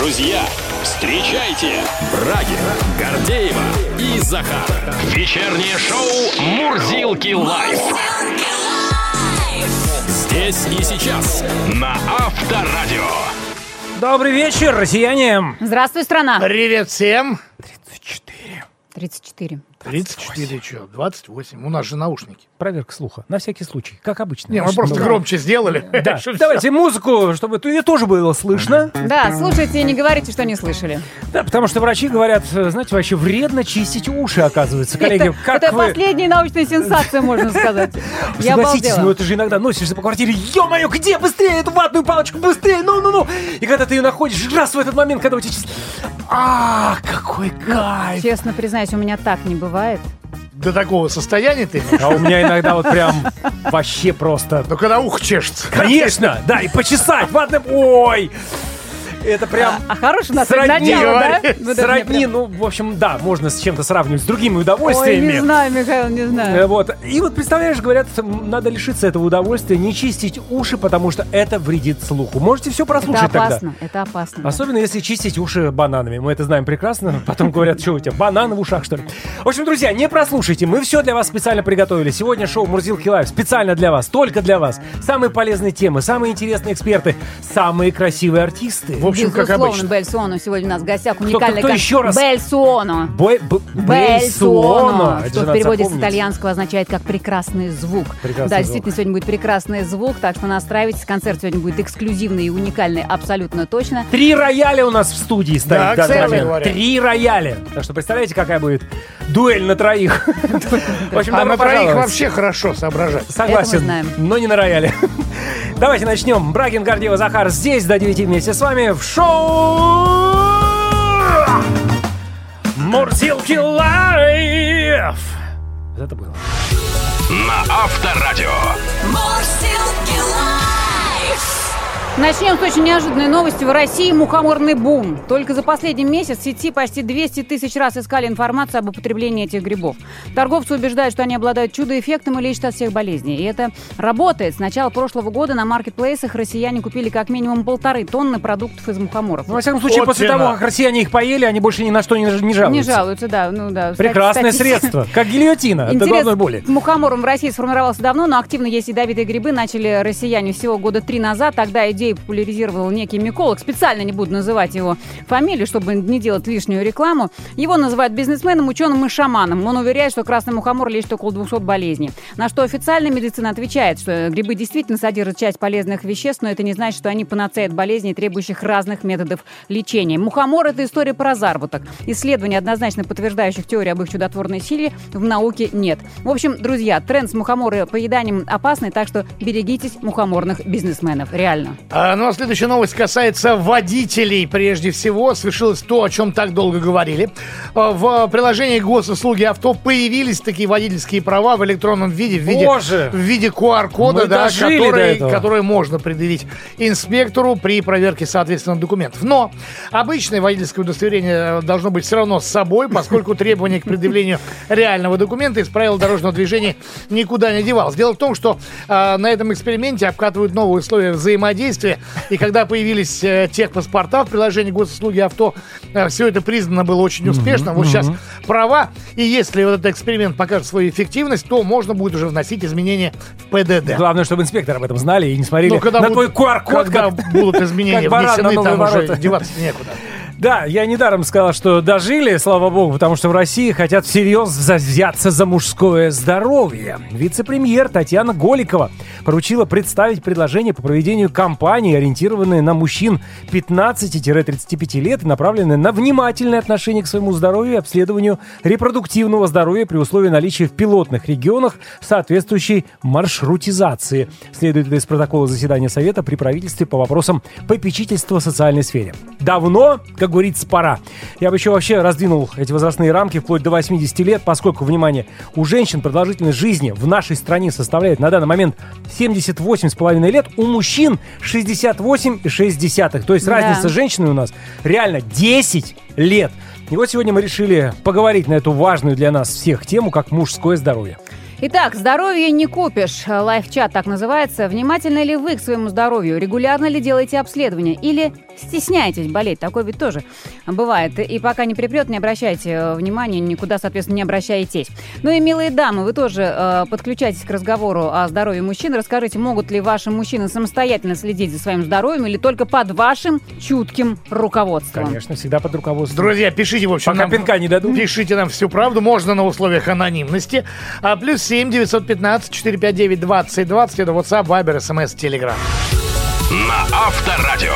Друзья, встречайте Брагина, Гордеева и Захар. Вечернее шоу «Мурзилки лайф». Здесь и сейчас на Авторадио. Добрый вечер, россияне! Здравствуй, страна. Привет всем. 34. 34. 34, что, 28. У нас же наушники. Проверка слуха. На всякий случай, как обычно. Не, мы просто Да. громче сделали. Да. Давайте музыку, чтобы ее тоже было слышно. Да, слушайте и не говорите, что не слышали. Да, потому что врачи говорят, знаете, вообще вредно чистить уши, оказывается. Коллеги, это как это вы... последняя научная сенсация, можно сказать. Я Согласитесь, ну обалдела. это же иногда носишься по квартире, ё-моё, где быстрее эту ватную палочку, быстрее, ну-ну-ну. И когда ты ее находишь, раз в этот момент, когда у тебя. А, какой кайф. Честно признаюсь, у меня так не бывает. До такого состояния ты? А у меня иногда вот прям вообще просто... Но когда ухо чешется. Конечно, да, и почесать ватным... Ой! Это прям... А хороший у нас Сродни, начало, да? Вот это Сродни, мне ну, в общем, да, можно с чем-то сравнивать с другими прям- Ой, удовольствиями. не знаю, Михаил, не Э, знаю. Вот. И вот, представляешь, говорят, надо лишиться этого удовольствия, не чистить уши, потому что это вредит слуху. Можете все Это прослушать тогда. опасно, это опасно. да. Особенно если чистить уши бананами. Мы это знаем прекрасно. Потом говорят, что у тебя, бананы в ушах, что ли? В общем, друзья, не прослушайте. Мы все для вас специально приготовили. Сегодня шоу «Мурзилки Лайв» специально для вас, только для вас. Самые полезные темы, самые интересные эксперты, самые красивые артисты. Общем, как обычно. Бель Суоно сегодня у нас в гостях. Уникальный кто кон- еще раз? Бель Суоно. Бой- б- Бель Суоно. Суоно, Это что в переводе с запомнить. итальянского означает как прекрасный звук. Прекрасный да, звук. действительно, сегодня будет прекрасный звук, так что настраивайтесь. Концерт сегодня будет эксклюзивный и уникальный, абсолютно точно. Три рояля у нас в студии стоит. Да, говоря. Три рояля. Так что представляете, какая будет дуэль на троих. В общем, А на троих вообще хорошо соображать. Согласен, но не на рояле. Давайте начнем. Брагин, Гордеева, Захар здесь до 9 вместе с вами в шоу Мурзилки Live. Это было. На Авторадио. Начнем с очень неожиданной новости. В России мухоморный бум. Только за последний месяц в сети почти 200 тысяч раз искали информацию об употреблении этих грибов. Торговцы убеждают, что они обладают чудо-эффектом и лечат от всех болезней. И это работает. С начала прошлого года на маркетплейсах россияне купили как минимум полторы тонны продуктов из мухоморов. Ну, во всяком случае, Вот после тена. того, как россияне их поели, они больше ни на что не, не жалуются. Не жалуются, да. Ну, да. Прекрасное Стати- средство. Как гильотина от Интерес головной боли. к мухоморам в России сформировался давно, но активно есть ядовитые грибы начали россияне всего года три назад. Тогда идею популяризировал некий миколог. Специально не буду называть его фамилию, чтобы не делать лишнюю рекламу. Его называют бизнесменом, ученым и шаманом. Он уверяет, что красный мухомор лечит около 200 болезней. На что официальная медицина отвечает, что грибы действительно содержат часть полезных веществ, но это не значит, что они панацея от болезней, требующих разных методов лечения. Мухомор – это история про заработок. Исследований, однозначно подтверждающих теорию об их чудотворной силе, в науке нет. В общем, друзья, тренд с мухоморы поеданием опасный, так что берегитесь мухоморных бизнесменов. Реально. А, ну а следующая новость касается водителей. Прежде всего, свершилось то, о чем так долго говорили. А, В приложении госуслуги авто появились такие водительские права в электронном виде, в виде, Боже! в виде QR-кода, да, этого. который можно предъявить инспектору при проверке, соответственно, документов. Но обычное водительское удостоверение должно быть все равно с собой, поскольку требование к предъявлению реального документа из правил дорожного движения никуда не девалось. Дело в том, что э, на этом эксперименте обкатывают новые условия взаимодействия, и когда появились э, техпаспорта в приложении госуслуги авто, все это признано было очень успешно. Вот сейчас права, и если вот этот эксперимент покажет свою эффективность, то можно будет уже вносить изменения в ПДД. Главное, чтобы инспекторы об этом знали и не смотрели Ну, когда на будут- твой QR-код. Когда как- будут изменения как внесены, там уже деваться некуда. Да, я недаром сказал, что дожили, слава богу, потому что в России хотят всерьез взяться за мужское здоровье. Вице-премьер Татьяна Голикова поручила представить предложение по проведению кампании, ориентированной на мужчин 15-35 лет и направленной на внимательное отношение к своему здоровью и обследованию репродуктивного здоровья при условии наличия в пилотных регионах соответствующей маршрутизации. Следует это из протокола заседания Совета при правительстве по вопросам попечительства в социальной сфере. Давно, как говорится, пора. Я бы еще вообще раздвинул эти возрастные рамки вплоть до 80 лет, поскольку, внимание, у женщин продолжительность жизни в нашей стране составляет на данный момент 78,5 лет, у мужчин 68,6. То есть Да. разница с женщиной у нас реально 10 лет. И вот сегодня мы решили поговорить на эту важную для нас всех тему, как мужское здоровье. Итак, здоровье не купишь. Лайфчат так называется. Внимательны ли вы к своему здоровью? Регулярно ли делаете обследование? Или стесняетесь болеть? Такое ведь тоже бывает. И пока не припрет, не обращайте э, внимания, никуда, соответственно, не обращайтесь. Ну и, милые дамы, вы тоже э, подключайтесь к разговору о здоровье мужчин. Расскажите, могут ли ваши мужчины самостоятельно следить за своим здоровьем или только под вашим чутким руководством? Конечно, всегда под руководством. Друзья, пишите, в общем, Пока нам- пинка не дадут. Пишите нам всю правду, можно на условиях анонимности. А плюс 7 915 459 20 20 это WhatsApp, Viber, SMS, Telegram. На Авторадио.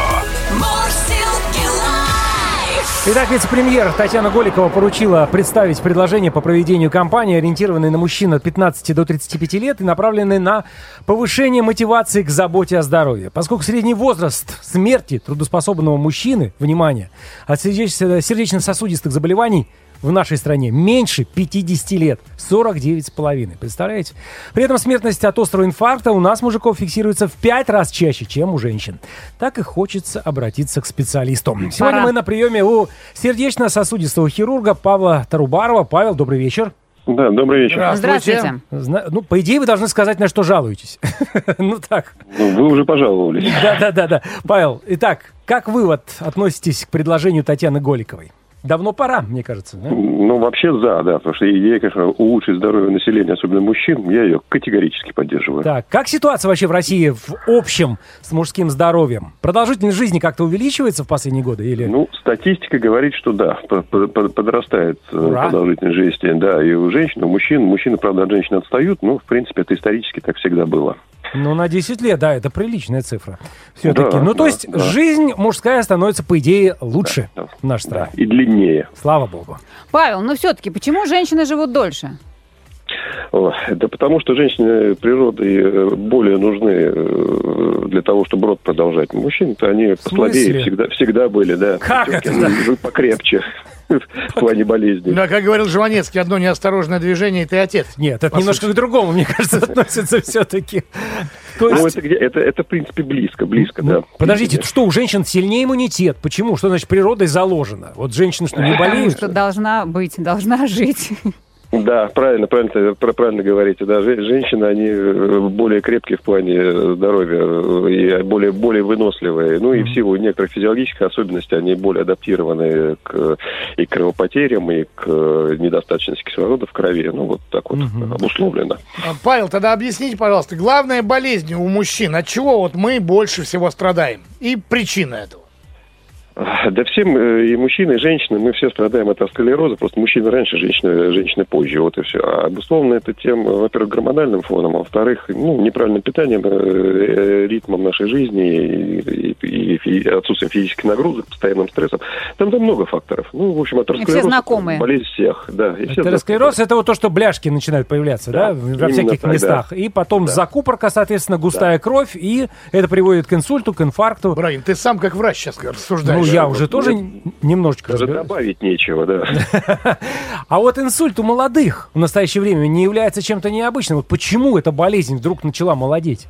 Итак, вице-премьер Татьяна Голикова поручила представить предложение по проведению кампании, ориентированной на мужчин от 15 до 35 лет и направленной на повышение мотивации к заботе о здоровье. Поскольку средний возраст смерти трудоспособного мужчины, внимание, от сердечно- сердечно-сосудистых заболеваний в нашей стране меньше 50 лет, 49,5. Представляете? При этом смертность от острого инфаркта у нас, мужиков, фиксируется в 5 раз чаще, чем у женщин. Так и хочется обратиться к специалисту. Сегодня Пора. мы на приеме у сердечно-сосудистого хирурга Павла Тарубарова. Павел, добрый вечер. Да, добрый вечер. Здравствуйте. Зна- Ну, по идее, вы должны сказать, на что жалуетесь. Ну так. Ну, Вы уже пожаловались. Да, да, да, да. Павел, итак, как вы вот относитесь к предложению Татьяны Голиковой? Давно пора, мне кажется. да? Ну, вообще за, да, потому что идея, конечно, улучшить здоровье населения, особенно мужчин, я ее категорически поддерживаю. Так, как ситуация вообще в России в общем с мужским здоровьем? Продолжительность жизни как-то увеличивается в последние годы или? Ну, статистика говорит, что да, по- по- по- подрастает э, Ура. продолжительность жизни, да, и у женщин, у мужчин. Мужчины, правда, от женщин отстают, но, в принципе, это исторически так всегда было. Ну, на 10 лет, да, это приличная цифра. Все-таки. Да, ну, то да, есть да. жизнь мужская становится, по идее, лучше Да, в нашей Да, стране. и длиннее. Слава богу. Павел, ну все-таки, почему женщины живут дольше? О, Да потому что женщины природой э, более нужны э, для того, чтобы род продолжать. Мужчины-то они послабее всегда, всегда были, да. Как это? Вы покрепче в плане болезней. Да, как говорил Жванецкий, одно неосторожное движение, и ты отец. Нет, это немножко к другому, мне кажется, относится все-таки. Ну, это, это, это, в принципе, близко, близко, ну, да. подождите, что, у женщин сильнее иммунитет? Почему? Что значит природой заложено? Вот женщины что, не Потому болеют? что должна быть, должна жить. Да, правильно, правильно, правильно говорите. Да, Же- женщины, они э, более крепкие в плане э, здоровья э, и более, более выносливые. Ну и в силу некоторых физиологических особенностей они более адаптированы к, и к кровопотерям, и к недостаточности кислорода в крови. Ну вот так вот Мгм. обусловлено. А, Павел, тогда объясните, пожалуйста, главная болезнь у мужчин, от чего вот мы больше всего страдаем? И причина этого. Да всем, э, и мужчины, и женщины, мы все страдаем от атеросклероза, просто мужчины раньше, женщины, женщины позже, вот и все. А обусловлено это тем, во-первых, гормональным фоном, а во-вторых, ну, неправильным питанием, э, э, ритмом нашей жизни и, и- и отсутствием физических нагрузок, постоянным стрессом. Там, там много факторов. Ну, в общем, атеросклероз... знакомые. Болезнь всех, да. И все Атеросклероз это вот то, что бляшки начинают появляться, да, Да, во всяких так, местах. И потом Да. закупорка, соответственно, густая кровь, и это приводит к инсульту, к инфаркту. Брагин, ты сам как врач сейчас рассуждаешь. Ну, я да, уже тоже немножечко Даже добавить нечего, да. А вот инсульт у молодых в настоящее время не является чем-то необычным. Вот почему эта болезнь вдруг начала молодеть?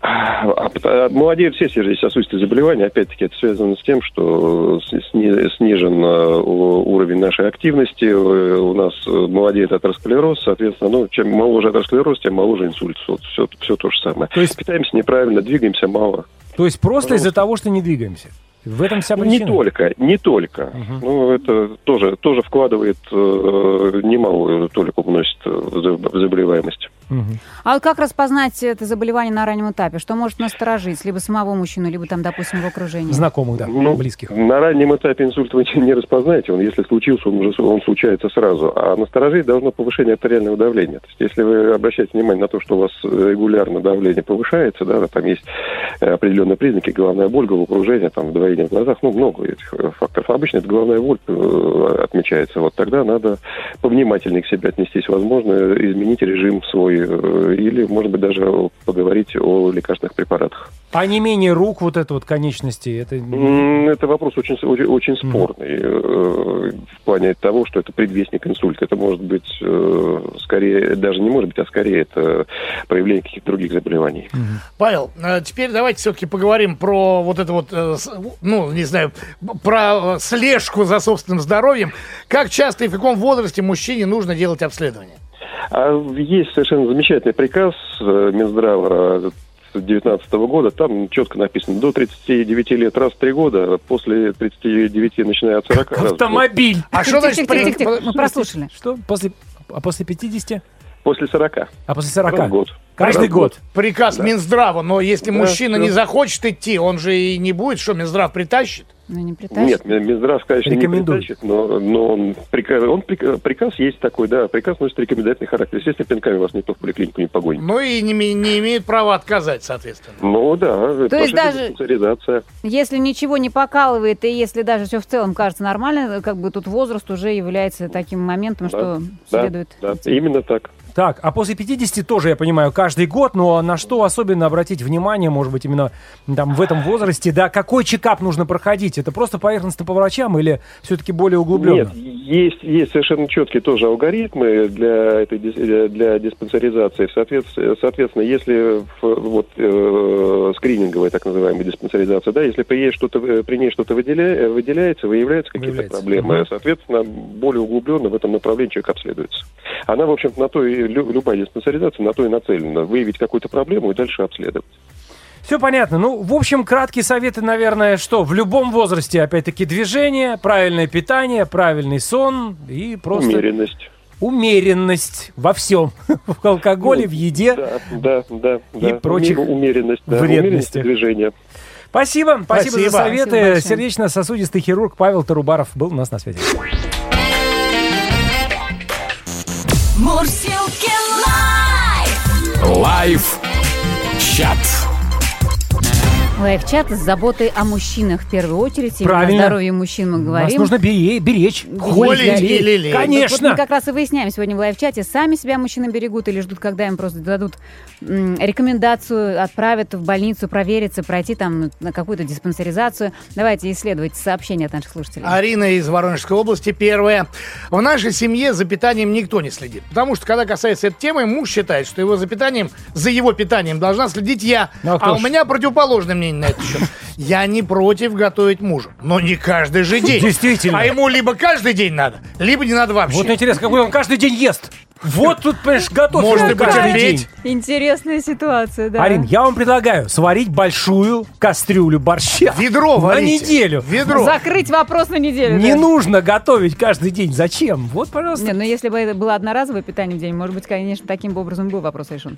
А, пото- Молодеют все сердечно-сосудистые заболевания. Опять-таки, это связано с тем, что снижен э, уровень нашей активности. Э, У нас э, молодеет атеросклероз. Соответственно, ну, чем моложе атеросклероз, тем моложе инсульт. Вот все, все то же самое. То есть- Питаемся неправильно, двигаемся мало. То есть просто из-за того, что не двигаемся. В этом вся причина. не только, не только. Ну, это тоже, тоже вкладывает э, немалую толику вносит в за- в заболеваемость. Мгм. А вот как распознать это заболевание на раннем этапе? Что может насторожить? Либо самого мужчину, либо там, допустим, в окружении. Знакомых, да, Ну, близких. На раннем этапе инсульт вы не распознаете. Он, если случился, он, уже, он случается сразу. А насторожить должно повышение артериального давления. То есть, если вы обращаете внимание на то, что у вас регулярно давление повышается, да, там есть определенные признаки, головная боль, головокружение, там, вдвоение в глазах, ну, много этих э, факторов. Обычно это головная боль э, отмечается. Вот тогда надо повнимательнее к себе отнестись. Возможно, изменить режим свой э, или, может быть, даже поговорить о лекарственных препаратах. А не менее рук, вот это вот конечности, это... Это вопрос очень, очень, очень спорный э, в плане того, что это предвестник инсульта. Это может быть э, скорее, даже не может быть, а скорее это проявление каких-то других заболеваний. Павел, э, теперь давайте все-таки поговорим про вот это вот, ну, не знаю, про слежку за собственным здоровьем. Как часто и в каком возрасте мужчине нужно делать обследование? А есть совершенно замечательный приказ Минздрава 2019 года, там четко написано, до 39 лет раз в три года, после 39 начиная от 40 раз в год. Автомобиль. А что значит мы прослушали. Что? После, а после 50? После 40. А после 40? Раз год. Каждый Раз в год. Приказ Минздрава, но если Да, мужчина всё. не захочет идти, он же и не будет, что Минздрав притащит. Ну, не притащит. Нет, Ми- Минздрав, конечно, не Рекомендует. притащит, но, но он, приказ, он прик- приказ есть такой, да, приказ носит рекомендательный характер. Естественно, пинками вас никто в поликлинику не погонит. Ну и не, не имеет права отказать, соответственно. Ну да, это есть даже-. Если ничего не покалывает, и если даже все в целом кажется нормально, как бы тут возраст уже является таким моментом, что Да, следует... да, идти. именно так. Так, а после 50 тоже, я понимаю, каждый год, но на что особенно обратить внимание, может быть, именно там в этом возрасте, да, какой чекап нужно проходить? Это просто поверхностно по врачам или все-таки более углубленно? Нет, есть, есть совершенно четкие тоже алгоритмы для этой дис- для, диспансеризации. Соответственно, если вот э, скрининговая так называемая диспансеризация, да, если при ней что-то э, при ней что-то выделя- выделяется, выявляются какие-то проблемы, соответственно, более углубленно в этом направлении человек обследуется. Она, в общем-то, на то и любая диспансеризация на то и нацелена выявить какую-то проблему и дальше обследовать. Все понятно. Ну, в общем, краткие советы, наверное, что в любом возрасте, опять-таки, движение, правильное питание, правильный сон и просто Умеренность. умеренность во всем. В алкоголе, в еде. Да, да, да. да. прочих Уме- умеренность, да, вредностях. умеренность движения. Спасибо, спасибо, Спасибо. за советы. Сердечно-сосудистый хирург Павел Тарубаров был у нас на связи. Live. Live чат. Live-чат с заботой о мужчинах в первую очередь. Именно Правильно. о здоровье мужчин мы говорим. нужно беречь, беречь. Холить и лелеять. Вот Конечно. мы как раз и выясняем сегодня в live-чате, сами себя мужчины берегут или ждут, когда им просто дадут м, рекомендацию, отправят в больницу провериться, пройти там на какую-то диспансеризацию. Давайте исследовать сообщения от наших слушателей. Арина из Воронежской области первая. В нашей семье за питанием никто не следит. Потому что, когда касается этой темы, муж считает, что его за питанием, за его питанием должна следить я. Ну, а а у меня противоположное мнение на этот счет. Я не против готовить мужу, но не каждый же день. Действительно. А ему либо каждый день надо, либо не надо вообще. Вот интересно, какой он каждый день ест. Вот тут, понимаешь, готов Можно потерпеть. день. Интересная ситуация, да. Арин, я вам предлагаю сварить большую кастрюлю борща. Ведро На варите. неделю. Ведро. Закрыть вопрос на неделю. Не да. нужно готовить каждый день. Зачем? Вот, пожалуйста. Не, ну если бы это было одноразовое питание в день, может быть, конечно, таким бы образом был вопрос решен.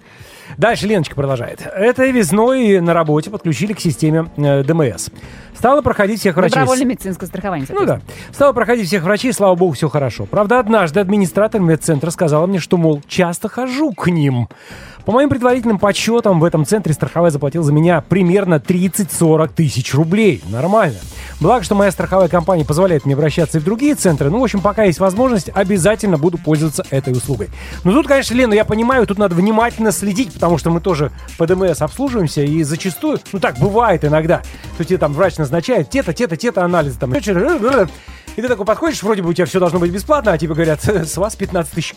Дальше Леночка продолжает. Этой весной на работе подключили к системе э, ДМС. Стало проходить всех врачей. Добровольное медицинское страхование, Ну да. Стало проходить всех врачей, слава богу, все хорошо. Правда, однажды администратор медцентра сказала мне, что, мол, часто хожу к ним. По моим предварительным подсчетам, в этом центре страховая заплатила за меня примерно 30-40 тысяч рублей. Нормально. Благо, что моя страховая компания позволяет мне обращаться и в другие центры. Ну, в общем, пока есть возможность, обязательно буду пользоваться этой услугой. Ну, тут, конечно, Лена, я понимаю, тут надо внимательно следить, потому что мы тоже по ДМС обслуживаемся, и зачастую, ну так, бывает иногда, что тебе там врач назначает те-то, те-то, те-то анализы, там, и ты такой подходишь, вроде бы у тебя все должно быть бесплатно, а тебе говорят, с вас 15 тысяч.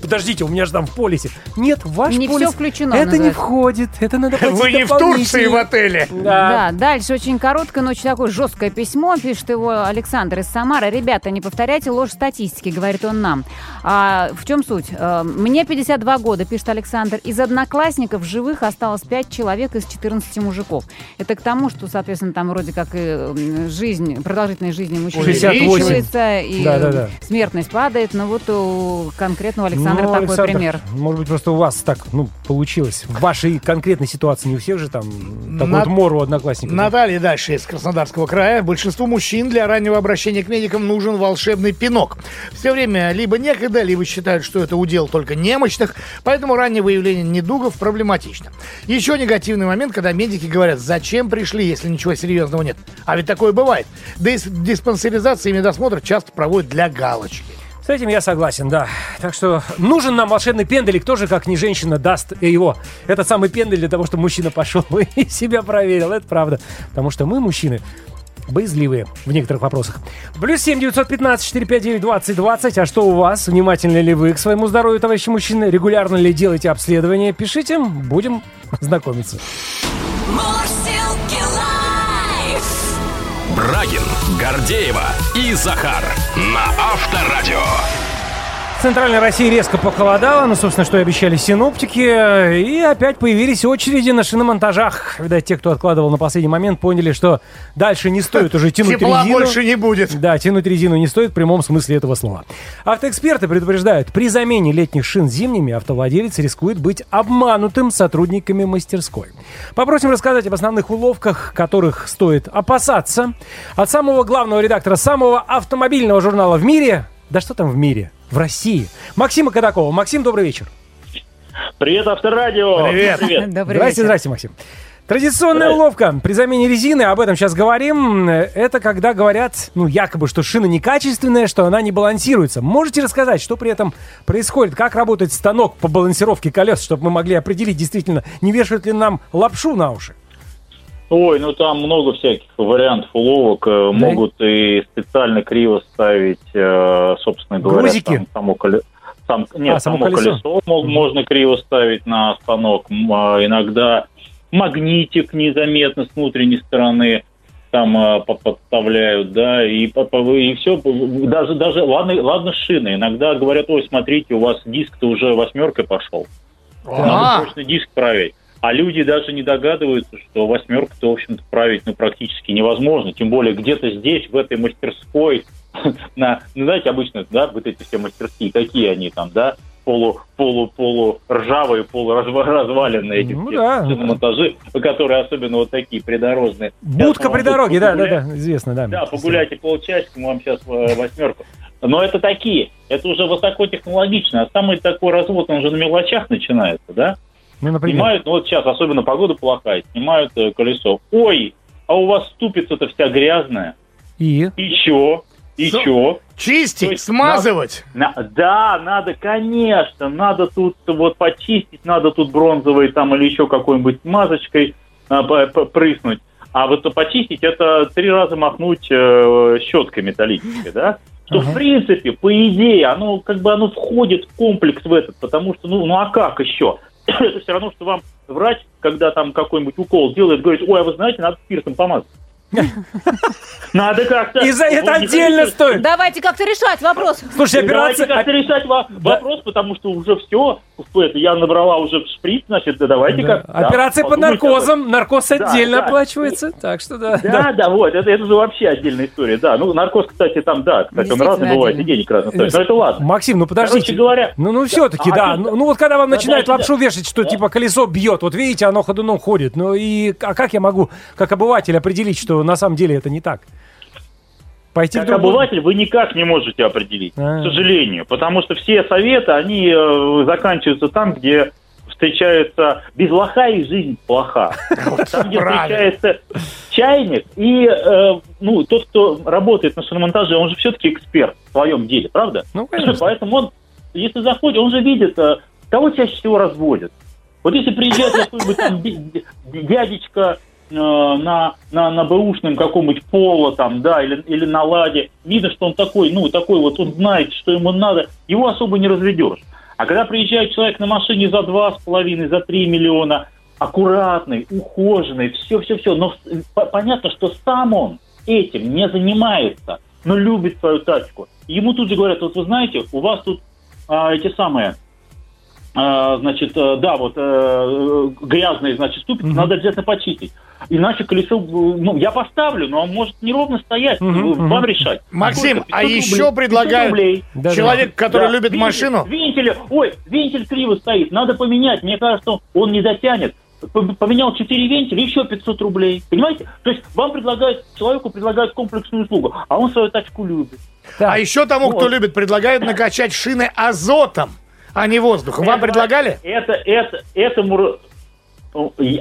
Подождите, у меня же там в полисе. Нет, ваш Не полис всё включено, Это не называется. входит, это надо платить Вы не в Турции в отеле. Да. Да, дальше очень короткое, но очень такое жесткое письмо. Пишет его Александр из Самары. Ребята, не повторяйте ложь статистики, говорит он нам. А, в чем суть? Э, Мне 52 года, пишет Александр. Из одноклассников живых осталось 5 человек из 14 мужиков. Это к тому, что, соответственно, там вроде как и жизнь, продолжительность жизни мужчин 68. Увеличивается, и Да-да-да. смертность падает. Но вот у конкретно у Александра Ну, такой Александр, пример. Может быть, просто у вас так, ну, получилось. В вашей конкретной ситуации не у всех же там такой На- вот мор у одноклассников. да? Наталья дальше из Краснодарского края. Большинству мужчин для раннего обращения к медикам нужен волшебный пинок. Все время либо некогда, либо считают, что это удел только немощных, поэтому раннее выявление недугов проблематично. Еще негативный момент, когда медики говорят, зачем пришли, если ничего серьезного нет. А ведь такое бывает. Да и с- диспансеризация и медосмотр часто проводят для галочки. С этим я согласен, да. Так что нужен нам волшебный пендель, и кто же, как не женщина, даст его. Этот самый пендель для того, чтобы мужчина пошел и себя проверил. Это правда. Потому что мы, мужчины, боязливые в некоторых вопросах. Плюс семь девятьсот пятнадцать четыре пять девять двадцать двадцать. А что у вас? Внимательны ли вы к своему здоровью, товарищи мужчины? Регулярно ли делаете обследование? Пишите, будем знакомиться. Брагин, Гордеева и Захар на Авторадио. В Центральной России резко похолодало, ну, собственно, что и обещали синоптики, и опять появились очереди на шиномонтажах. Видать, те, кто откладывал на последний момент, поняли, что дальше не стоит уже тянуть Тепла резину. больше не будет. Да, тянуть резину не стоит в прямом смысле этого слова. Автоэксперты предупреждают, при замене летних шин зимними автовладелец рискует быть обманутым сотрудниками мастерской. Попросим рассказать об основных уловках, которых стоит опасаться. От самого главного редактора самого автомобильного журнала в мире, да что там в мире, в России, Максима Кадакова. Максим, добрый вечер. Привет, Авторадио! Привет. Добрый здрасте, вечер. здрасте, Максим. Традиционная Здрасте. уловка при замене резины, об этом сейчас говорим, это когда говорят, ну, якобы, что шина некачественная, что она не балансируется. Можете рассказать, что при этом происходит, как работает станок по балансировке колес, чтобы мы могли определить, действительно, не вешают ли нам лапшу на уши? Ой, ну там много всяких вариантов уловок. Э, Могут и специально криво ставить, э, собственно говоря, Грузики? сам- само колесо. Сам, нет, А, само само, колесо. колесо, мо- можно криво ставить на станок. А, Иногда магнитик незаметно с внутренней стороны там э, по- подставляют, да, и, и все, даже, даже, ладно, ладно шины, иногда говорят, ой, смотрите, у вас диск-то уже восьмеркой пошел. А, Надо срочно диск править. А люди даже не догадываются, что восьмерку-то, в общем-то, править ну, практически невозможно. Тем более где-то здесь, в этой мастерской, на, ну, знаете, обычно, да, вот эти все мастерские, какие они там, да, полу, полу, полу ржавые, полу разваленные эти Ну все да. шиномонтажи, которые особенно вот такие придорожные. Будка при дороге, да, да, да, известно, да. Да, погуляйте полчасика, мы вам сейчас восьмерку. Но это такие, это уже высокотехнологично. А самый такой развод, он же на мелочах начинается, да? Ну, например. Снимают, ну вот сейчас, особенно погода плохая, снимают э, колесо. Ой, а у вас ступица-то вся грязная. И? И чё? И Со- чё? Чистить, есть смазывать. На- да, надо, конечно, надо тут вот почистить, надо тут бронзовой там или еще какой-нибудь смазочкой а, п- прыснуть. А вот почистить это три раза махнуть э, щеткой металлической, да? Что Ага. в принципе, по идее, оно как бы оно входит в комплекс в этот, потому что ну, ну а как еще? это все равно, что вам врач, когда там какой-нибудь укол делает, говорит, ой, а вы знаете, надо спиртом помазать. Надо как-то... И за это отдельно стоит. Давайте как-то решать вопрос. Слушай, ну, Давайте операция... как-то решать во- вопрос, потому что уже все, это, я набрала уже в шприц, значит, да давайте Да. как да, Операция под наркозом, наркоз Да, отдельно да. оплачивается, так что да. этом. Да, да, вот, это, это же вообще отдельная история, да. Ну, наркоз, кстати, там, да, кстати, он разный бывает, и денег разный стоит, но это ладно. Максим, ну подождите. Короче говоря, ну, ну все-таки, а да. что- Ну, ну вот когда вам Да, начинают да, лапшу вешать, что Да. типа колесо бьет, вот видите, оно ходуном ходит. Ну и а как я могу, как обыватель, определить, что на самом деле это не так? Пойти в как другую- обыватель вы никак не можете определить, А. к сожалению, потому что все советы, они э, заканчиваются там, где встречается без лоха и жизнь плоха. Там, где встречается чайник, и э, ну, тот, кто работает на шиномонтаже, он же все-таки эксперт в своем деле, правда? Ну, конечно. Поэтому он, если заходит, он же видит, э, кого чаще всего разводят. Вот если приезжает какой-нибудь там дядечка на, на, на бэушном каком-нибудь поло там, да, или, или на ладе, видно, что он такой, ну, такой вот, он знает, что ему надо, его особо не разведешь. А когда приезжает человек на машине за два с половиной, за три миллиона, аккуратный, ухоженный, все-все-все, но понятно, что сам он этим не занимается, но любит свою тачку. Ему тут же говорят, вот вы знаете, у вас тут а, эти самые, значит, э, да, вот э, грязные, значит, ступицы, Мгм. надо обязательно почистить. Иначе колесо, э, ну, я поставлю, но он может неровно стоять, мгм. вам решать. Максим, а 500 еще рублей. предлагают 500 рублей. Человек, который Да, любит вентиль- машину. Вентиль, ой, вентиль криво стоит, надо поменять. Мне кажется, он не затянет. Поменял 4 вентиля, еще 500 рублей. Понимаете? То есть вам предлагают, человеку предлагают комплексную услугу, а он свою тачку любит. Да. А еще тому, кто Вот. любит, предлагают накачать шины азотом, а не воздухом. Вам Это- предлагали? Это, это, этому...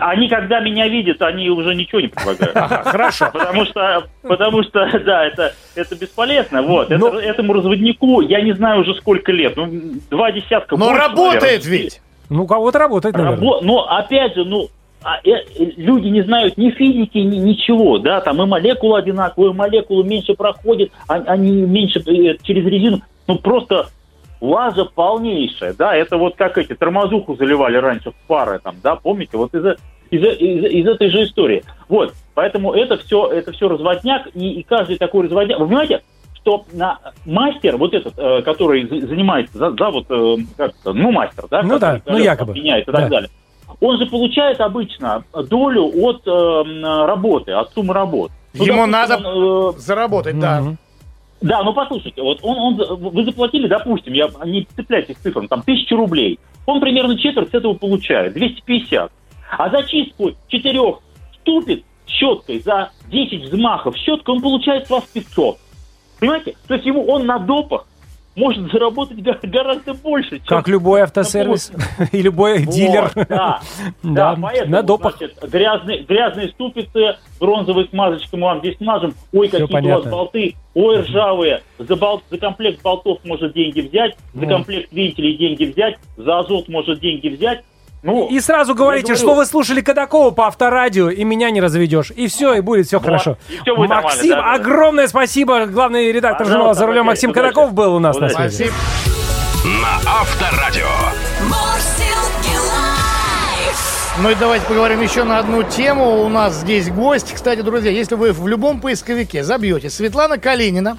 Они, когда меня видят, они уже ничего не предлагают. Ага, хорошо. Потому что, потому что, да, это, это бесполезно. Вот, Это- Но- этому разводнику, я не знаю уже сколько лет, ну, два десятка. Но больше, работает наверное. ведь. Ну, кого-то работает, наверное. Рабо- Но опять же, ну, а, э, люди не знают ни физики, ни ничего, да, там и молекулы одинаковые, молекулы меньше проходят, а- они меньше э, через резину, ну просто лажа полнейшая, да, это вот как эти тормозуху заливали раньше в пары там, да, помните, вот из, из, из, из этой же истории. Вот, поэтому это все, это все разводняк, и, и каждый такой разводняк, вы понимаете, что на мастер, вот этот, э, который за- занимается за, за вот, э, как это, ну, мастер, да? Ну да, ну, якобы. Меняет и Да. так далее. Он же получает обычно долю от э, работы, от суммы работ. Ну, Ему допустим, надо он, э, заработать, да. Да, ну послушайте, вот он, он, вы заплатили, допустим, я не цепляйтесь цифрам, там тысячу рублей. Он примерно четверть этого получает, 250. А за чистку четырех ступит щеткой за 10 взмахов щеткой он получает с вас 500. Понимаете? То есть ему он на допах может заработать го- гораздо больше, чем... Как любой автосервис и любой Вот, дилер. Да, Да, да, поэтому, на допах. значит, грязные, грязные ступицы, бронзовые смазочкой мы вам здесь смажем. Ой, какие у вас болты, ой, ржавые. За, бол- за комплект болтов может деньги взять, за комплект вентилей деньги взять, за азот может деньги взять. Ну, И сразу говорите, говорю. что вы слушали Кадакова по авторадио, и меня не разведешь. И все, и будет все Вот, хорошо. и всё будет Максим, да, да. огромное спасибо. Главный редактор журнала «За рулем». Максим Удачи. Кадаков был у нас на Удачи. связи. Спасибо. На Авторадио. Ну и давайте поговорим еще на одну тему. У нас здесь гость. Кстати, друзья, если вы в любом поисковике забьете Светлана Калинина,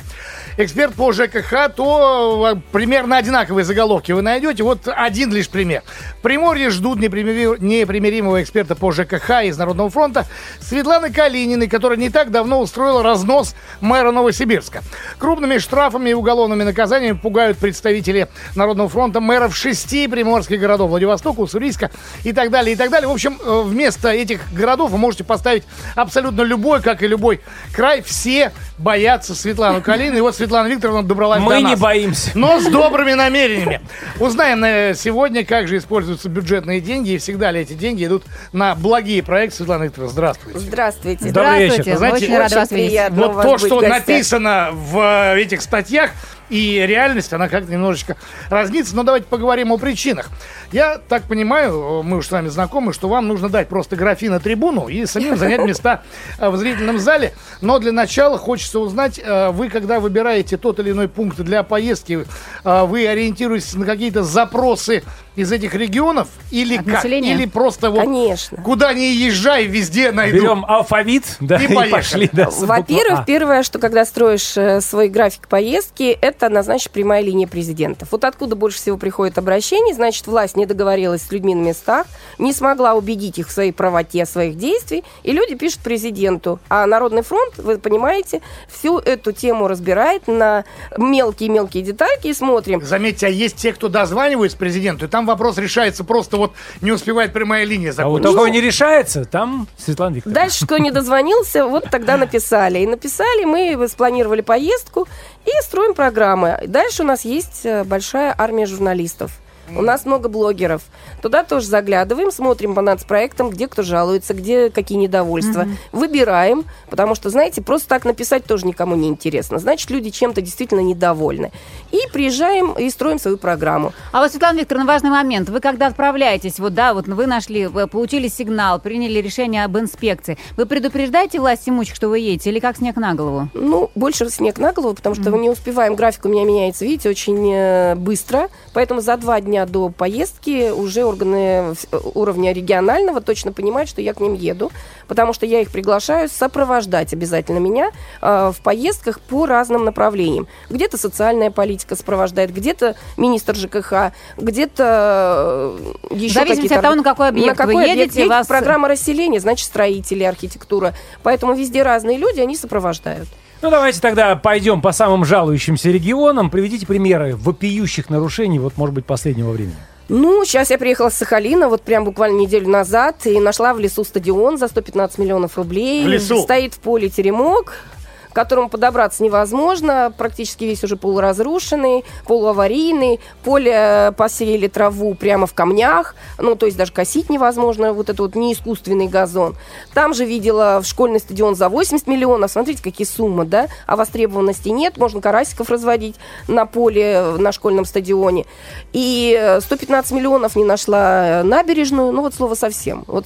эксперт по ЖКХ, то э, примерно одинаковые заголовки вы найдете. Вот один лишь пример. Приморье ждут непримири- непримиримого эксперта по ЖКХ из Народного фронта Светланы Калининой, которая не так давно устроила разнос мэра Новосибирска. Крупными штрафами и уголовными наказаниями пугают представители Народного фронта мэров шести приморских городов Владивостока, Уссурийска и так далее, и так далее. В общем, э, вместо этих городов вы можете поставить абсолютно любой, как и любой край. Все боятся Светлану Калину. И вот Викторовна добралась Мы до не нас. боимся. Но с добрыми намерениями. Узнаем э, сегодня, как же используются бюджетные деньги и всегда ли эти деньги идут на благие проекты. Светлана Викторовна, здравствуйте. Здравствуйте. Добрый вечер. Здравствуйте, Знаете, очень рада вас видеть. Вот то, что написано в э, этих статьях, и реальность, она как-то немножечко разнится. Но давайте поговорим о причинах. Я так понимаю, мы уж с вами знакомы, что вам нужно дать просто графи на трибуну и самим занять места э, в зрительном зале. Но для начала хочется узнать, э, вы когда выбираете тот или иной пункт для поездки, э, вы ориентируетесь на какие-то запросы из этих регионов или От как? населения? Или просто вот Конечно. куда ни езжай, везде найду. Берем алфавит, да, И и, пошли. Да, Во-первых, А. первое, что когда строишь э, свой график поездки, это назначить прямая линия президентов. Вот откуда больше всего приходит обращений, значит, власть не договорилась с людьми на местах, не смогла убедить их в своей правоте своих действий, и люди пишут президенту. А Народный фронт, вы понимаете, всю эту тему разбирает на мелкие-мелкие детальки и смотрим. Заметьте, а есть те, кто дозванивается президенту, и там вопрос решается просто вот не успевает прямая линия А вот закончиться. такого не решается, там Светлана Викторовна. Дальше, кто не дозвонился, вот тогда написали. И написали, мы спланировали поездку и строим программы. Дальше у нас есть э, большая армия журналистов. У нас много блогеров. Туда тоже заглядываем, смотрим по нацпроектам, где кто жалуется, где какие недовольства. Выбираем, потому что, знаете, просто так написать тоже никому не интересно. Значит, люди чем-то действительно недовольны. И приезжаем и строим свою программу. А вот, Светлана Викторовна, важный момент. Вы когда отправляетесь, вот да, вот вы нашли, вы получили сигнал, приняли решение об инспекции. Вы предупреждаете власть имущих, что вы едете, или как снег на голову? Ну, больше снег на голову, потому что мы не успеваем. График у меня меняется, видите, очень э, быстро. Поэтому за два дня до поездки уже органы э, уровня регионального точно понимают, что я к ним еду. Потому что я их приглашаю сопровождать обязательно меня э, в поездках по разным направлениям. Где-то социальная политика сопровождает, где-то министр ЖКХ, где-то э, еще В зависимости какие-то от того, на какой объект на какой вы объект едете, едете, вас- программа расселения, значит, строители, архитектура. Поэтому везде разные люди, они сопровождают. Ну, давайте тогда пойдем по самым жалующимся регионам. Приведите примеры вопиющих нарушений, вот, может быть, последнего времени. Ну, сейчас я приехала с Сахалина, вот прям буквально неделю назад, и нашла в лесу стадион за 115 миллионов рублей. В лесу? Стоит в поле теремок, которому подобраться невозможно, практически весь уже полуразрушенный, полуаварийный, поле э, посеяли траву прямо в камнях, ну, то есть даже косить невозможно, вот этот вот неискусственный газон. Там же видела в школьный стадион за 80 миллионов, смотрите, какие суммы, да, а востребованности нет, можно карасиков разводить на поле, э, на школьном стадионе. И э, 115 миллионов не нашла э, набережную, ну, вот слово совсем. Вот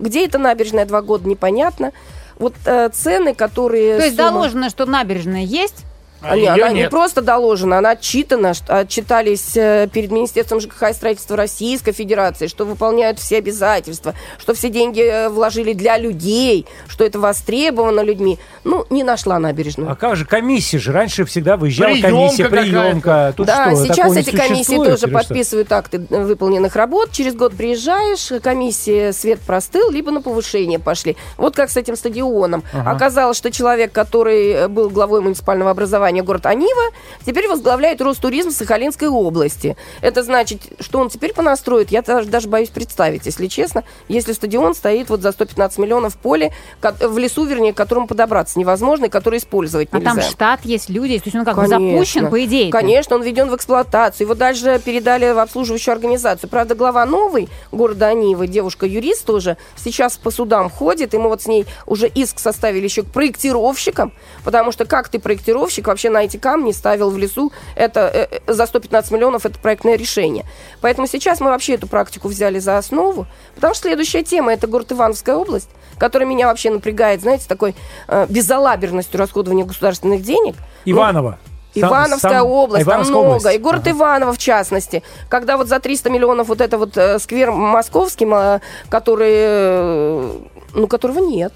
где эта набережная два года, непонятно. Вот э, цены, которые... То есть сумма- заложено, что набережная есть, А Они- её она не нет. просто доложена, она отчитана, что- отчитались э, перед Министерством ЖКХ и строительства Российской Федерации, что выполняют все обязательства, что все деньги э, вложили для людей, что это востребовано людьми. Ну, не нашла набережную. А как же комиссия же? Раньше всегда выезжала Приемка комиссия, приемка. Тут да, что, сейчас не эти комиссии тоже или что? подписывают акты э, выполненных работ. Через год приезжаешь, комиссия свет простыл, либо на повышение пошли. Вот как с этим стадионом. Оказалось, что человек, который был главой муниципального образования город Анива, теперь возглавляет Ростуризм Сахалинской области. Это значит, что он теперь понастроит, я даже, даже боюсь представить, если честно, если стадион стоит вот за 115 миллионов в поле, в лесу, вернее, к которому подобраться невозможно и который использовать А нельзя. там штат есть, люди есть. То есть он как бы запущен, по идее. Конечно, он введен в эксплуатацию. Его дальше передали в обслуживающую организацию. Правда, глава новый города Анивы, девушка-юрист тоже, сейчас по судам ходит. И мы вот с ней уже иск составили еще к проектировщикам, потому что как ты проектировщик вообще на эти камни ставил в лесу, это э, э, за 115 миллионов это проектное решение. Поэтому сейчас мы вообще эту практику взяли за основу, потому что следующая тема это город Ивановская область, которая меня вообще напрягает, знаете, такой э, безалаберностью расходования государственных денег. Ну, Иваново. Сам- Ивановская сам- область, Ивановская там много. область. И город Ага. Иваново, в частности. Когда вот за 300 миллионов вот это вот э, сквер московский, ма- который, э, ну, которого нет.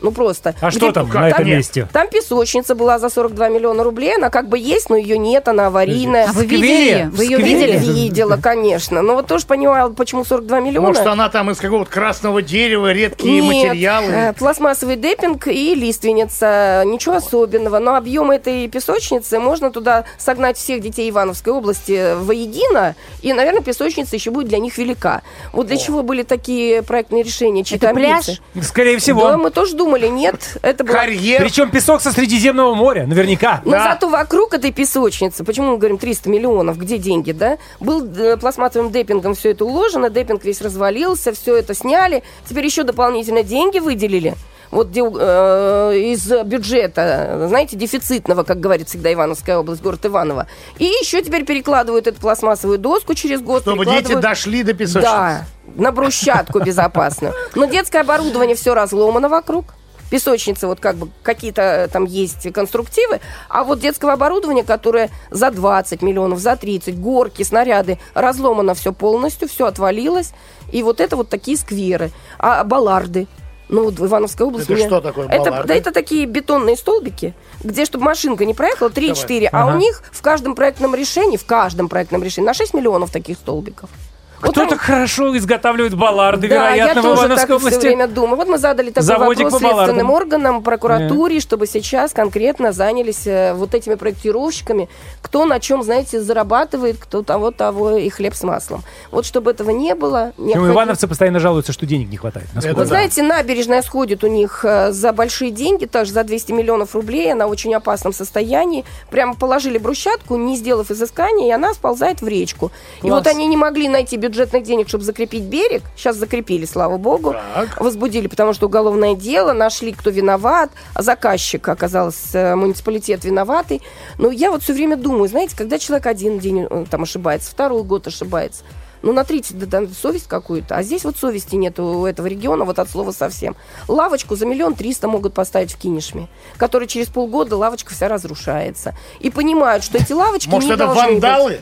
Ну, просто. А что там на этом месте? Там песочница была за 42 миллиона рублей. Она как бы есть, но ее нет, она аварийная. А вы видели? Вы ее видели? Видела, конечно. Но вот тоже понимала, почему 42 миллиона. Может, она там из какого-то красного дерева, редкие Нет, материалы. э, пластмассовый деппинг и лиственница. Ничего особенного. Но объем этой песочницы можно туда согнать всех детей Ивановской области воедино. И, наверное, песочница еще будет для них велика. Вот для чего были такие проектные решения? Чьи-то Это пляж? Скорее всего. Да, мы тоже думали, нет. Это было... Карьер. Причем песок со Средиземного моря, наверняка. Но Да. зато вокруг этой песочницы, почему мы говорим 300 миллионов, где деньги, да? Был э, пластмассовым деппингом все это уложено, деппинг весь развалился, все это сняли, теперь еще дополнительно деньги выделили. Вот где, э, из бюджета, знаете, дефицитного, как говорит всегда Ивановская область, город Иваново. И еще теперь перекладывают эту пластмассовую доску через год. Чтобы дети дошли до песочницы. Да, на брусчатку безопасную. Но детское оборудование все разломано вокруг. Песочницы, вот как бы какие-то э, там есть конструктивы, а вот детского оборудования, которое за 20 миллионов, за 30, горки, снаряды, разломано все полностью, все отвалилось. И вот это вот такие скверы. А балларды? Ну, вот в Ивановской области... Это мне- что такое это? Да это такие бетонные столбики, где, чтобы машинка не проехала, 3-4, а Ага. у них в каждом проектном решении, в каждом проектном решении на 6 миллионов таких столбиков. Вот Кто они- так хорошо изготавливает балларды, да, я вероятно, в тоже так Ивановской все области? время думаю. Вот мы задали такой Заводик вопрос следственным органам, прокуратуре, чтобы сейчас конкретно занялись э, вот этими проектировщиками, кто на чем, знаете, зарабатывает, кто того, того и хлеб с маслом. Вот чтобы этого не было. Необходимо- ивановцы постоянно жалуются, что денег не хватает. Вы я да. знаете, набережная сходит у них э, за большие деньги, также за 200 миллионов рублей. Она в очень опасном состоянии. Прямо положили брусчатку, не сделав изыскания, и она сползает в речку. И Класс. вот они не могли найти бюджетных денег, чтобы закрепить берег. Сейчас закрепили, слава богу. Так. Возбудили, потому что уголовное дело, нашли, кто виноват. А заказчик оказался э, муниципалитет виноватый. Но я вот все время думаю, знаете, когда человек один день э, там ошибается, второй год ошибается, ну, натрите да, да, совесть какую-то. А здесь вот совести нет у этого региона, вот от слова совсем. Лавочку за миллион триста могут поставить в Кинешме, который через полгода лавочка вся разрушается. И понимают, что эти лавочки Может, не это должны быть.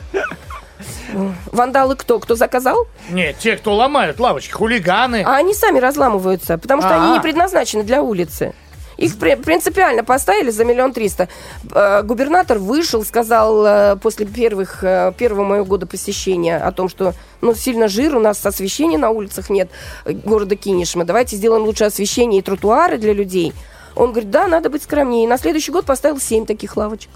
Вандалы? Кто? Кто заказал? Нет, те, кто ломают лавочки, хулиганы. А они сами разламываются, потому что они А. не предназначены для улицы. Их при- принципиально поставили за миллион триста. Э, Губернатор вышел, сказал э, после первых, э, первого моего года посещения о том, что ну, сильно жир, у нас освещения на улицах нет города Кинешма. Давайте сделаем лучше освещение и тротуары для людей. Он говорит, да, надо быть скромнее. И на следующий год поставил семь таких лавочек.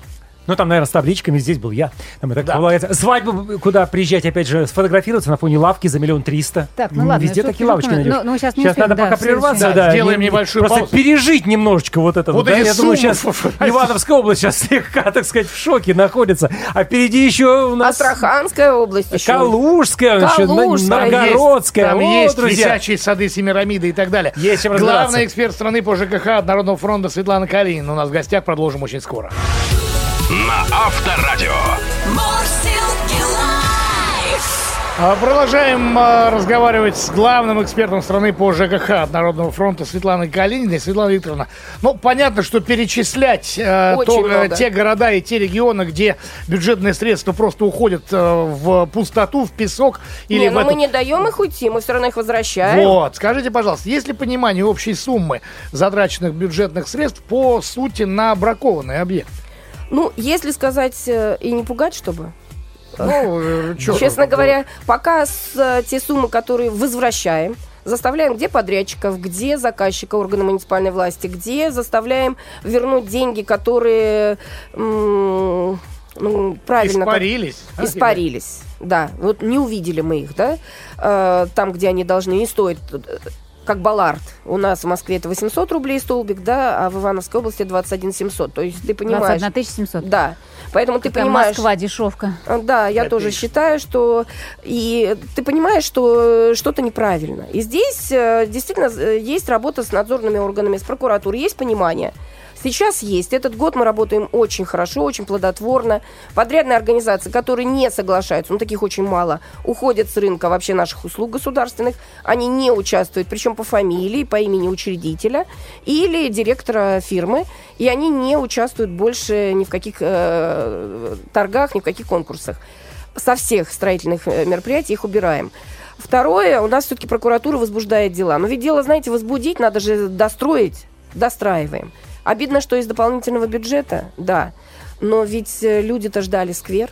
Ну, там, наверное, с табличками здесь был я. Там так Да. полагается. Свадьбу, куда приезжать, опять же, сфотографироваться на фоне лавки за миллион триста. Так, ну ладно, Везде такие лавочки найдешь. Ну, ну, сейчас не сейчас успеем, надо да, пока прерваться. раз. Да, Сделаем не- небольшую Просто паузу. пережить немножечко вот это. Вот Вот, да. Я думаю, сейчас? Ивановская область сейчас слегка, так сказать, в шоке находится. А впереди еще у нас Астраханская область еще. Калужская, еще Калужская Новгородская. Там есть друзья. висячие сады Семирамиды и так далее. Есть. Главный эксперт страны по ЖКХ от Народного фронта Светлана Калинина у нас в гостях. Продолжим очень скоро. На Авторадио. А, Продолжаем а, разговаривать с главным экспертом страны по ЖКХ от Народного фронта Светланой Калининой. Светлана Викторовна, ну, понятно, что перечислять э, то, э, много. те города и те регионы, где бюджетные средства просто уходят э, в пустоту, в песок или Не, в ну эту- мы не даем их уйти, мы все равно их возвращаем. Вот, скажите, пожалуйста, есть ли понимание общей суммы затраченных бюджетных средств по сути на бракованный объект? Ну, если сказать э, и не пугать, чтобы. Ну, э, чё Честно говоря, пока с, э, те суммы, которые возвращаем, заставляем где подрядчиков, где заказчика органа муниципальной власти, где заставляем вернуть деньги, которые ну, правильно... как- Испарились. Испарились, да. Вот не увидели мы их, да, там, где они должны, не стоит, как Баллард. У нас в Москве это 800 рублей столбик, да, а в Ивановской области 21 700. То есть ты понимаешь... 21 700. Да. Поэтому ты Какая понимаешь... Москва, дешевка. А, Да, я тоже Копеечка. считаю, что и ты понимаешь, что э, что-то неправильно. И здесь э, действительно э, есть работа с надзорными органами, с прокуратурой, есть понимание. Сейчас есть. Этот год мы работаем очень хорошо, очень плодотворно. Подрядные организации, которые не соглашаются, ну таких очень мало, уходят с рынка вообще наших услуг государственных. Они не участвуют, причем по фамилии, по имени учредителя или директора фирмы. И они не участвуют больше ни в каких э, торгах, ни в каких конкурсах. Со всех строительных э, мероприятий их убираем. Второе, у нас все-таки прокуратура возбуждает дела. Но ведь дело, знаете, возбудить надо же достроить, достраиваем. Обидно, что из дополнительного бюджета, да. Но ведь э, люди-то ждали сквер,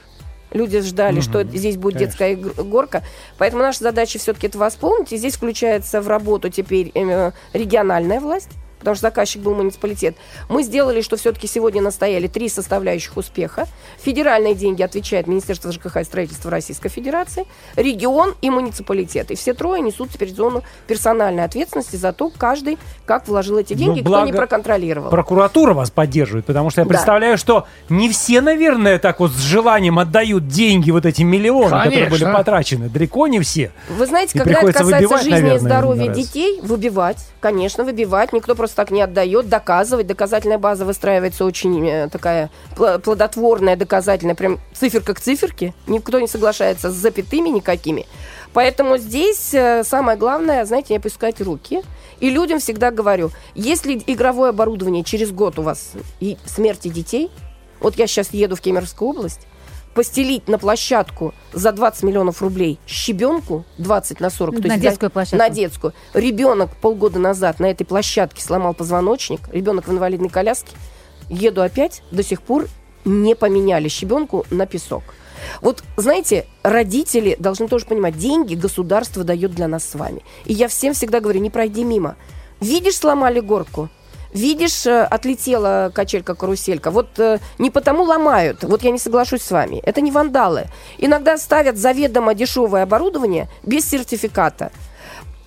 люди ждали, что здесь будет детская игр- горка. Поэтому наша задача все-таки это восполнить. И здесь включается в работу теперь э, региональная власть. Потому что заказчик был муниципалитет. Мы сделали, что все-таки сегодня настояли три составляющих успеха. Федеральные деньги отвечает Министерство ЖКХ и строительства Российской Федерации, регион и муниципалитет. И все трое несут теперь зону персональной ответственности за то, каждый как вложил эти деньги, Ну, кто не проконтролировал. Прокуратура вас поддерживает, потому что я Да. представляю, что не все, наверное, так вот с желанием отдают деньги, вот эти миллионы, которые были Конечно. потрачены. Далеко не все. Вы знаете, И когда это касается выбивать, жизни и наверное, здоровья раз. детей, выбивать, конечно, выбивать. Никто просто так не отдает, доказывать. Доказательная база выстраивается очень э, такая пл- плодотворная, доказательная, прям циферка к циферке. Никто не соглашается с запятыми никакими. Поэтому здесь э, самое главное, знаете, не опускать руки. И людям всегда говорю, если игровое оборудование через год у вас и смерти детей, вот я сейчас еду в Кемеровскую область, постелить на площадку за 20 миллионов рублей щебенку 20 на 40. На да, детскую площадку. На детскую. Ребенок полгода назад на этой площадке сломал позвоночник, ребенок в инвалидной коляске. Еду опять, до сих пор не поменяли щебенку на песок. Вот, знаете, родители должны тоже понимать, деньги государство дает для нас с вами. И я всем всегда говорю, не пройди мимо. Видишь, сломали горку, Видишь, э, отлетела качелька-каруселька. Вот э, не потому ломают. Вот я не соглашусь с вами. Это не вандалы. Иногда ставят заведомо дешевое оборудование без сертификата.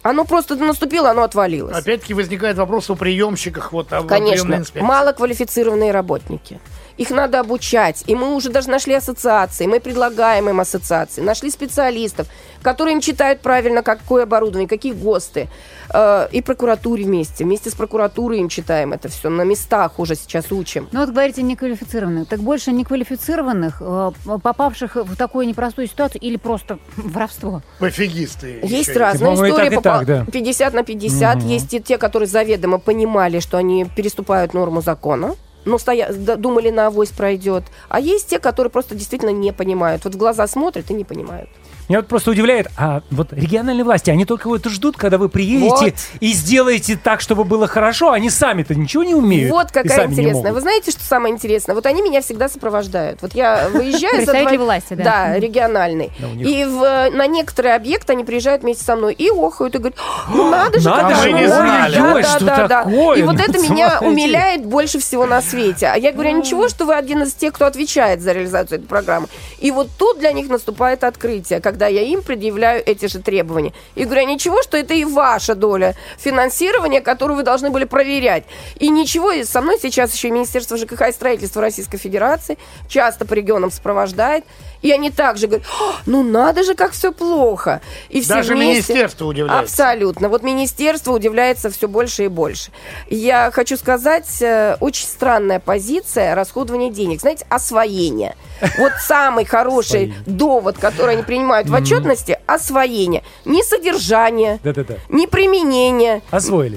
Оно просто наступило, оно отвалилось. Опять-таки возникает вопрос о приемщиках, вот о приемной Конечно, малоквалифицированные работники. Их надо обучать. И мы уже даже нашли ассоциации, мы предлагаем им ассоциации, нашли специалистов, которые им читают правильно, какое оборудование, какие ГОСТы. Э, и прокуратуре вместе. Вместе с прокуратурой им читаем это все. На местах уже сейчас учим. Ну вот говорите неквалифицированных. Так больше неквалифицированных, э, попавших в такую непростую ситуацию или просто воровство? Пофигисты. Есть еще разные и истории. так, так, да. 50 на 50. Есть и те, которые заведомо понимали, что они переступают норму закона. Ну, стоя, думали, на авось пройдет. А есть те, которые просто действительно не понимают. Вот в глаза смотрят и не понимают. Меня вот просто удивляет, а вот региональные власти, они только вот ждут, когда вы приедете Вот. и сделаете так, чтобы было хорошо, они сами-то ничего не умеют. Вот какая интересная. Вы знаете, что самое интересное? Вот они меня всегда сопровождают. Вот я выезжаю... за два- власти, да. Да, региональный. Да, них- И в- на некоторые объекты они приезжают вместе со мной и охают, и говорят, ну надо же, Надо как же, же, не да, знали. да, Ой, да, что да, да. такое? И вот это меня умиляет больше всего на свете. А я говорю, а ничего, что вы один из тех, кто отвечает за реализацию этой программы. И вот тут для них наступает открытие, когда я им предъявляю эти же требования. И говорю, ничего, что это и ваша доля финансирования, которую вы должны были проверять. И ничего, со мной сейчас еще и Министерство ЖКХ и строительства Российской Федерации часто по регионам сопровождает. И они также говорят, «А, ну надо же, как все плохо. И все Даже вместе- министерство удивляется. Абсолютно. Вот министерство удивляется все больше и больше. Я хочу сказать, э, очень странная позиция расходования денег. Знаете, освоение. Вот самый хороший довод, который они принимают в отчетности освоение. Не содержание, не применение.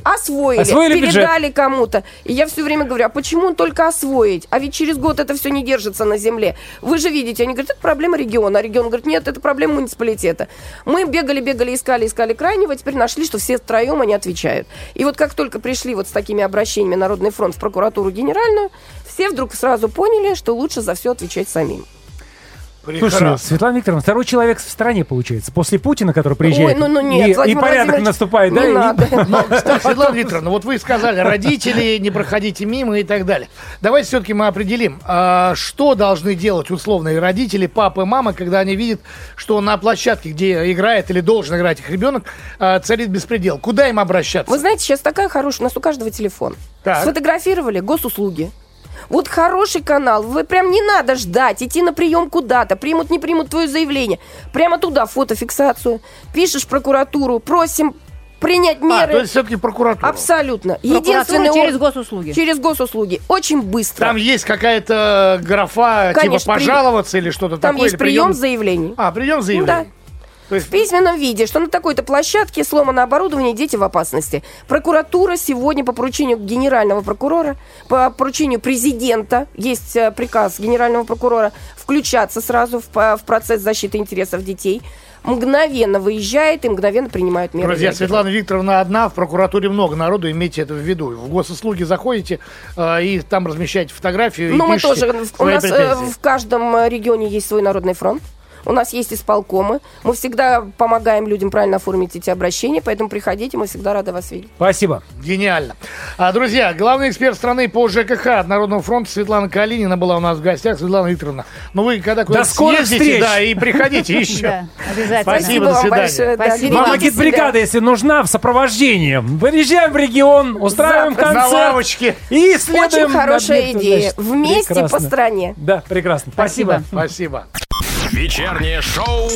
Освоили. Освоили, передали кому-то. И я все время говорю, а почему только освоить? А ведь через год это все не держится на земле. Вы же видите, они говорят, это проблема региона. А регион говорит, нет, это проблема муниципалитета. Мы бегали, бегали, искали, искали крайнего, теперь нашли, что все втроем они отвечают. И вот как только пришли вот с такими обращениями Народный фронт в прокуратуру генеральную, все вдруг сразу поняли, что лучше за все отвечать самим. Слушай, Прекрасно. Светлана Викторовна, второй человек в стране получается. После Путина, который приезжает. Ой, ну, ну нет, и, Владимир и порядок наступает, да? не и- надо. Но, кстати, Светлана Викторовна, вот вы сказали, родители, не проходите мимо и так далее. Давайте все-таки мы определим, а, что должны делать условные родители, папы, мамы, когда они видят, что на площадке, где играет или должен играть их ребенок, а, царит беспредел. Куда им обращаться? Вы знаете, сейчас такая хорошая, у нас у каждого телефон. Так. Сфотографировали госуслуги. Вот хороший канал, вы прям не надо ждать, идти на прием куда-то, примут, не примут твое заявление. Прямо туда фотофиксацию, пишешь в прокуратуру, просим принять А, меры. то есть все-таки прокуратура. Абсолютно. Единственный через госуслуги. Через госуслуги. Очень быстро. Там есть какая-то графа, Конечно, типа пожаловаться или что-то Там такое? есть или прием заявлений. А, прием заявления. То есть В письменном виде, что на такой-то площадке сломано оборудование, дети в опасности. Прокуратура сегодня по поручению генерального прокурора, по поручению президента, есть э, приказ генерального прокурора, включаться сразу в, по- в процесс защиты интересов детей, мгновенно выезжает и мгновенно принимают меры. Друзья. Светлана Викторовна одна, в прокуратуре много народу, имейте это в виду. В госуслуги заходите э, и там размещаете фотографию Ну, мы тоже, у нас э, в каждом э, регионе есть свой народный фронт. У нас есть исполкомы. Мы всегда помогаем людям правильно оформить эти обращения, поэтому приходите, мы всегда рады вас видеть. Спасибо. Гениально. А, друзья, главный эксперт страны по ЖКХ от Народного фронта Светлана Калинина была у нас в гостях. Светлана Викторовна, ну вы когда куда-то скорых съездите, встреч! да, и приходите еще. Да, обязательно. Спасибо, до вам свидания. большое. да, Спасибо. бригада, если нужна, в сопровождении. Выезжаем в регион, устраиваем Запросто. На концерт. лавочке. И следуем Очень хорошая идея. Вместе по стране. Да, прекрасно. Спасибо. Спасибо. Вечернее шоу